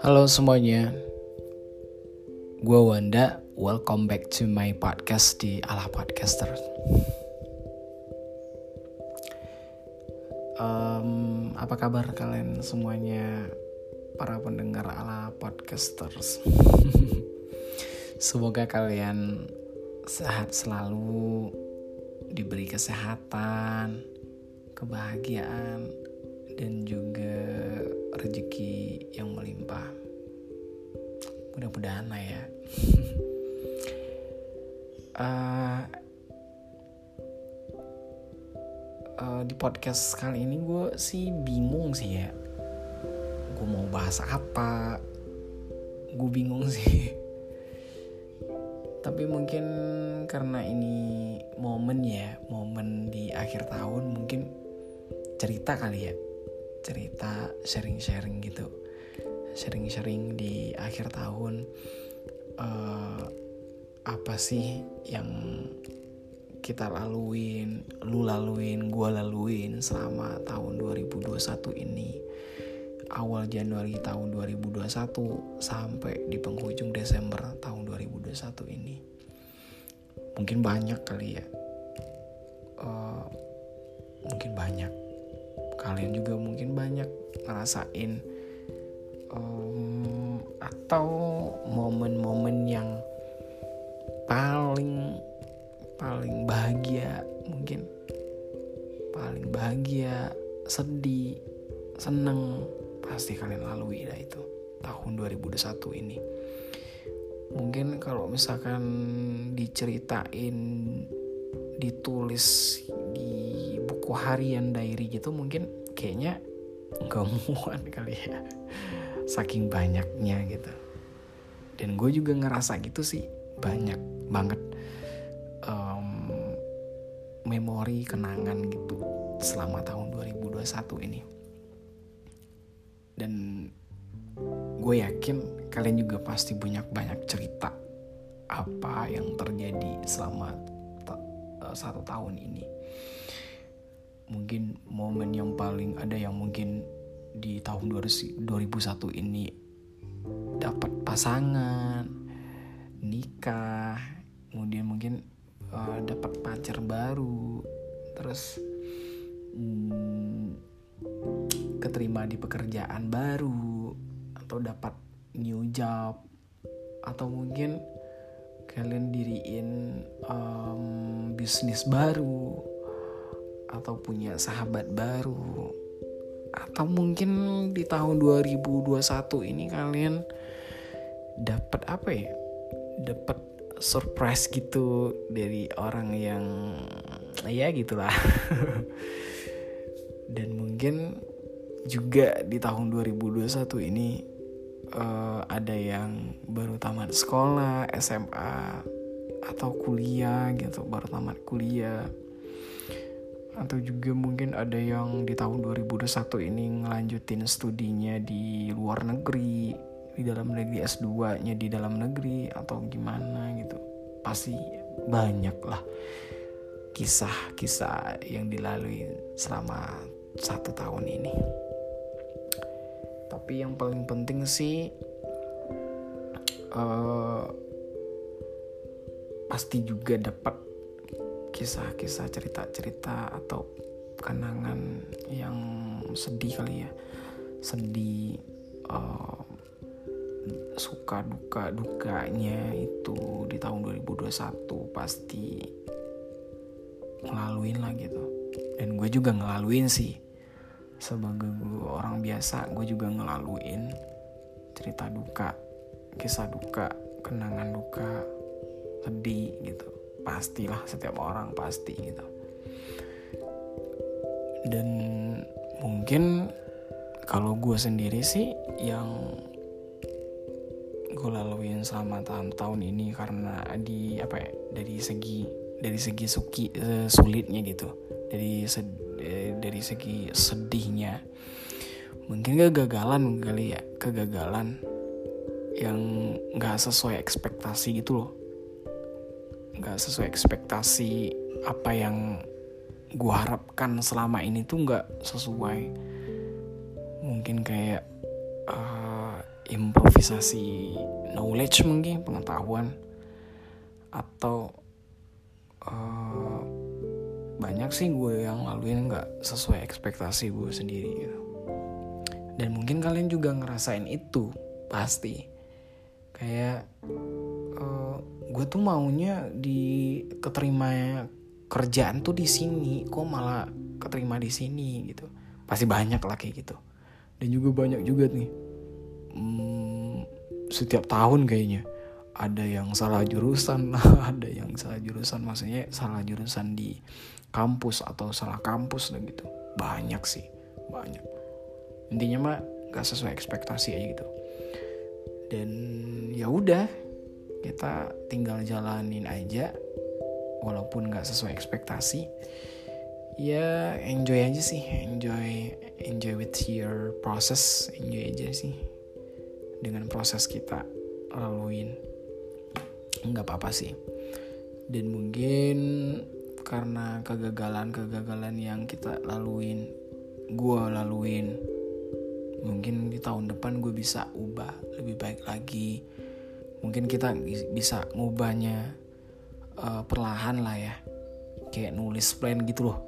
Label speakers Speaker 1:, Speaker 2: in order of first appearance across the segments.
Speaker 1: Halo semuanya, gue Wanda. Welcome back to my podcast di Ala Podcaster. Um, apa kabar kalian semuanya, para pendengar Ala Podcasters? Semoga kalian sehat selalu, diberi kesehatan, kebahagiaan, dan juga rezeki yang melimpah. Mudah-mudahan lah ya. uh, uh, di podcast kali ini gue sih bingung sih ya. Gue mau bahas apa? Gue bingung sih. Tapi mungkin karena ini momen ya, momen di akhir tahun mungkin cerita kali ya. Cerita sharing-sharing gitu. Sharing-sharing di akhir tahun uh, apa sih yang kita laluin, lu laluin, gue laluin selama tahun 2021 ini. Awal Januari tahun 2021 sampai di penghujung Desember tahun 2021 ini. Mungkin banyak kali ya. Uh, mungkin banyak kalian juga mungkin banyak ngerasain um, atau momen-momen yang paling paling bahagia mungkin. Paling bahagia sedih seneng pasti kalian lalui dah itu tahun 2021 ini. Mungkin kalau misalkan diceritain ditulis di buku harian diary gitu mungkin kayaknya nggak muat kali ya. Saking banyaknya gitu. Dan gue juga ngerasa gitu sih banyak banget um, memori kenangan gitu selama tahun 2021 ini. Dan gue yakin kalian juga pasti banyak banyak cerita apa yang terjadi selama uh, satu tahun ini mungkin momen yang paling ada yang mungkin di tahun 2001 ini dapat pasangan nikah kemudian mungkin uh, dapat pacar baru terus hmm, keterima di pekerjaan baru atau dapat new job atau mungkin kalian diriin um, bisnis baru atau punya sahabat baru. Atau mungkin di tahun 2021 ini kalian dapat apa ya? Dapat surprise gitu dari orang yang ya gitulah. Dan mungkin juga di tahun 2021 ini uh, ada yang baru tamat sekolah SMA atau kuliah gitu baru tamat kuliah atau juga mungkin ada yang di tahun 2021 ini ngelanjutin studinya di luar negeri di dalam negeri S2-nya di dalam negeri atau gimana gitu. Pasti banyak lah kisah-kisah yang dilalui selama satu tahun ini. Tapi yang paling penting sih uh, pasti juga dapat kisah-kisah cerita-cerita atau kenangan yang sedih kali ya. Sedih uh, suka duka dukanya itu di tahun 2021 pasti ngelaluin lah gitu. Dan gue juga ngelaluin sih. Sebagai gue orang biasa gue juga ngelaluin cerita duka kisah duka kenangan duka sedih gitu pastilah setiap orang pasti gitu. Dan mungkin kalau gue sendiri sih yang gue laluin selama tahun-tahun ini karena di apa ya dari segi dari segi suki uh, sulitnya gitu. Dari sed, uh, dari segi sedihnya. Mungkin kegagalan kali ya kegagalan yang nggak sesuai ekspektasi gitu loh nggak sesuai ekspektasi apa yang gue harap lakukan selama ini tuh nggak sesuai. Mungkin kayak uh, improvisasi knowledge mungkin pengetahuan. Atau uh, banyak sih gue yang laluin nggak sesuai ekspektasi gue sendiri gitu. Dan mungkin kalian juga ngerasain itu pasti. Kayak gue tuh maunya di keterima kerjaan tuh di sini. Kok malah keterima di sini gitu. Pasti banyak lah kayak gitu. Dan juga banyak juga nih hmm, setiap tahun kayaknya ada yang salah jurusan ada yang salah jurusan maksudnya salah jurusan di kampus atau salah kampus dan gitu. Banyak sih banyak. Intinya mah gak sesuai ekspektasi aja gitu. Dan ya udah kita tinggal jalanin aja walaupun gak sesuai ekspektasi. Ya enjoy aja sih. Enjoy enjoy with your process. Enjoy aja sih dengan proses kita laluin. Nggak apa-apa sih. Dan mungkin karena kegagalan-kegagalan yang kita laluin gue laluin mungkin di tahun depan gue bisa ubah lebih baik lagi mungkin kita bisa ngubahnya uh, perlahan lah ya. Kayak nulis plan gitu loh.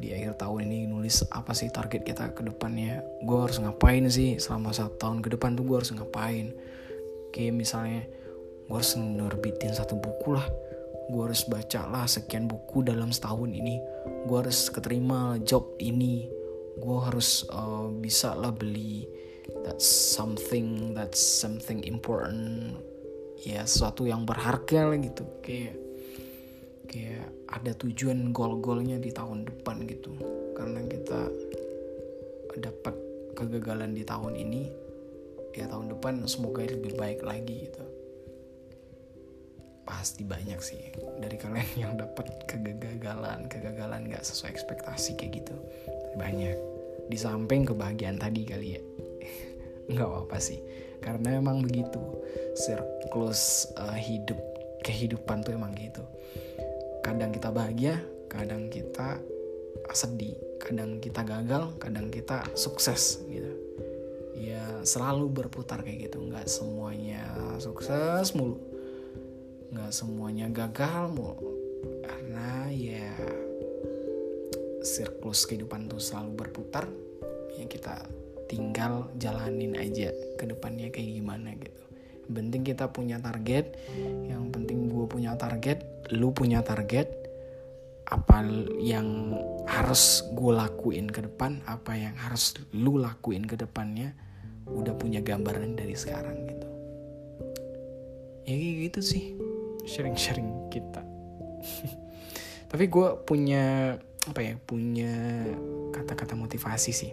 Speaker 1: Di akhir tahun ini nulis apa sih target kita ke depannya. Gue harus ngapain sih selama satu tahun ke depan tuh gue harus ngapain? Kayak misalnya gue harus nerbitin satu buku lah. Gue harus baca lah sekian buku dalam setahun ini. Gue harus keterima job ini. Gue harus uh, bisa lah beli that's something that's something important ya sesuatu yang berharga lah gitu. Kayak kayak ada tujuan goal-goalnya di tahun depan gitu. Karena kita dapat kegagalan di tahun ini ya tahun depan semoga lebih baik lagi gitu. Pasti banyak sih dari kalian yang dapat kegagalan kegagalan nggak sesuai ekspektasi kayak gitu. Banyak. Di samping kebahagiaan tadi kali ya. Nggak apa-apa sih karena emang begitu siklus uh, hidup kehidupan tuh emang gitu. Kadang kita bahagia kadang kita sedih kadang kita gagal kadang kita sukses gitu. Ya selalu berputar kayak gitu. Nggak semuanya sukses mulu. Nggak semuanya gagal mau karena ya siklus kehidupan tuh selalu berputar. Ya kita tinggal jalanin aja ke depannya kayak gimana gitu. Yang penting kita punya target yang penting gue punya target lu punya target apa yang harus gue lakuin ke depan apa yang harus lu lakuin ke depannya udah punya gambaran dari sekarang gitu. Ya kayak gitu sih sharing-sharing kita. Tapi gue punya apa ya punya kata-kata motivasi sih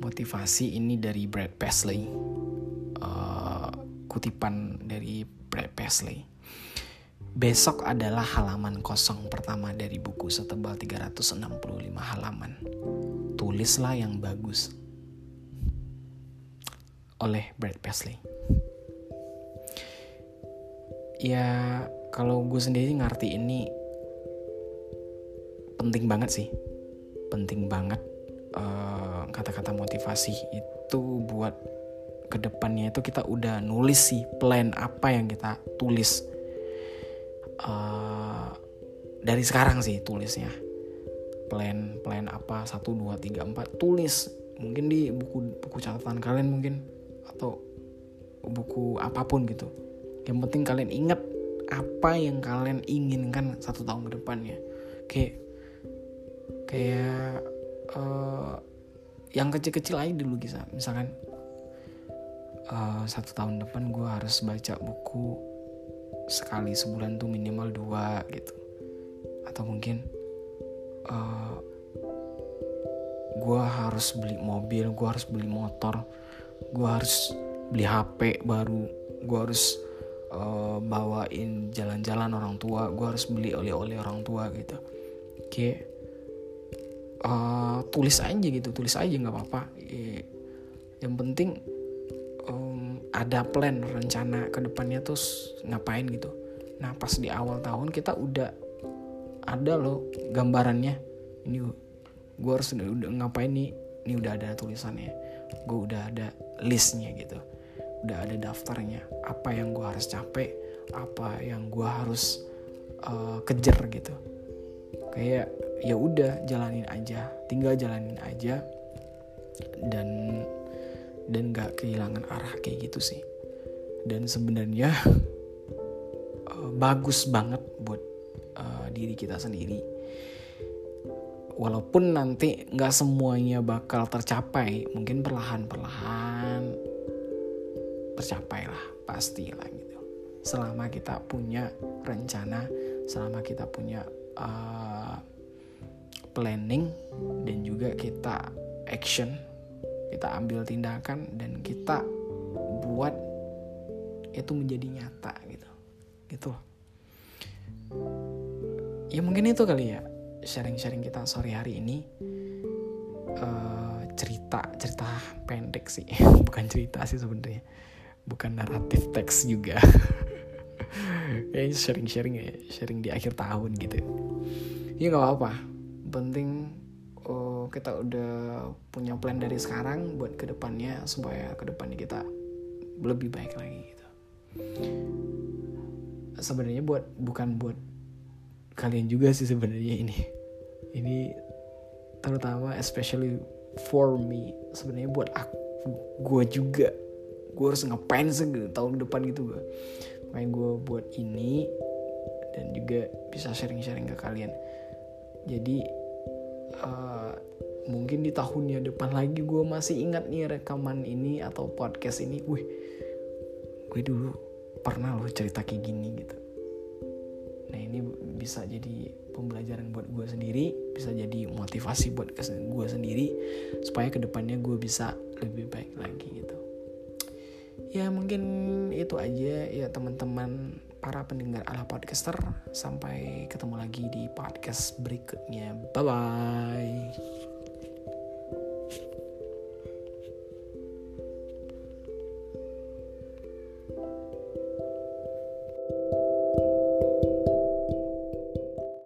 Speaker 1: motivasi ini dari Brad Paisley uh, kutipan dari Brad Paisley besok adalah halaman kosong pertama dari buku setebal 365 halaman. Tulislah yang bagus. Oleh Brad Paisley ya kalau gue sendiri ngerti ini penting banget sih. Penting banget eh, kata-kata motivasi itu buat ke depannya itu kita udah nulis sih plan apa yang kita tulis. Uh, dari sekarang sih tulisnya. Plan plan apa? Satu dua tiga empat tulis. Mungkin di buku buku catatan kalian mungkin atau buku apa pun gitu. Yang penting kalian ingat apa yang kalian inginkan satu tahun ke depannya. Kayak kayak uh, yang kecil-kecil aja dulu bisa misalkan uh, satu tahun depan gue harus baca buku sekali sebulan tuh minimal dua gitu. Atau mungkin uh, eh, gue harus beli mobil gue harus beli motor gue harus beli HP baru gue harus uh, bawain jalan-jalan orang tua gue harus beli oleh-oleh orang tua gitu. Oke uh, tulis aja gitu tulis aja nggak apa-apa. E, yang penting um, ada plan rencana ke depannya tuh ngapain gitu. Nah pas di awal tahun kita udah ada loh gambarannya. Ini gue harus udah ngapain nih? Ini udah ada tulisannya. Gue udah ada listnya gitu. Udah ada daftarnya. Apa yang gue harus capek? Apa yang gue harus uh, kejar gitu. Kayak ya udah jalanin aja. Tinggal jalanin aja dan dan gak kehilangan arah kayak gitu sih. Dan sebenarnya uh, bagus banget buat uh, diri kita sendiri. Walaupun nanti nggak semuanya bakal tercapai mungkin perlahan-perlahan tercapai lah pasti lah gitu. Selama kita punya rencana selama kita punya uh, planning dan juga kita action kita ambil tindakan dan kita buat itu menjadi nyata gitu. Gitu. Ya mungkin itu kali ya sharing-sharing kita sore hari ini. Uh, cerita cerita pendek sih. Bukan cerita sih sebenarnya. Bukan naratif teks juga. Ya sharing-sharing ya sharing di akhir tahun gitu. Ya nggak apa-apa penting oh, kita udah punya plan dari sekarang buat ke depannya supaya ke depannya kita lebih baik lagi gitu. Sebenarnya buat bukan buat kalian juga sih sebenarnya ini. Ini terutama especially for me sebenarnya buat aku gue juga. Gue harus ngapain sih tahun depan gitu gue main gue buat ini dan juga bisa sharing-sharing ke kalian. Jadi uh, mungkin di tahunnya depan lagi gue masih ingat nih rekaman ini atau podcast ini. Wih gue dulu pernah loh cerita kayak gini gitu. Nah ini bisa jadi pembelajaran buat gue sendiri bisa jadi motivasi buat gue sendiri supaya ke depannya gue bisa lebih baik lagi gitu. Ya mungkin itu aja ya teman-teman para pendengar ala podcaster. Sampai ketemu lagi di podcast berikutnya. Bye bye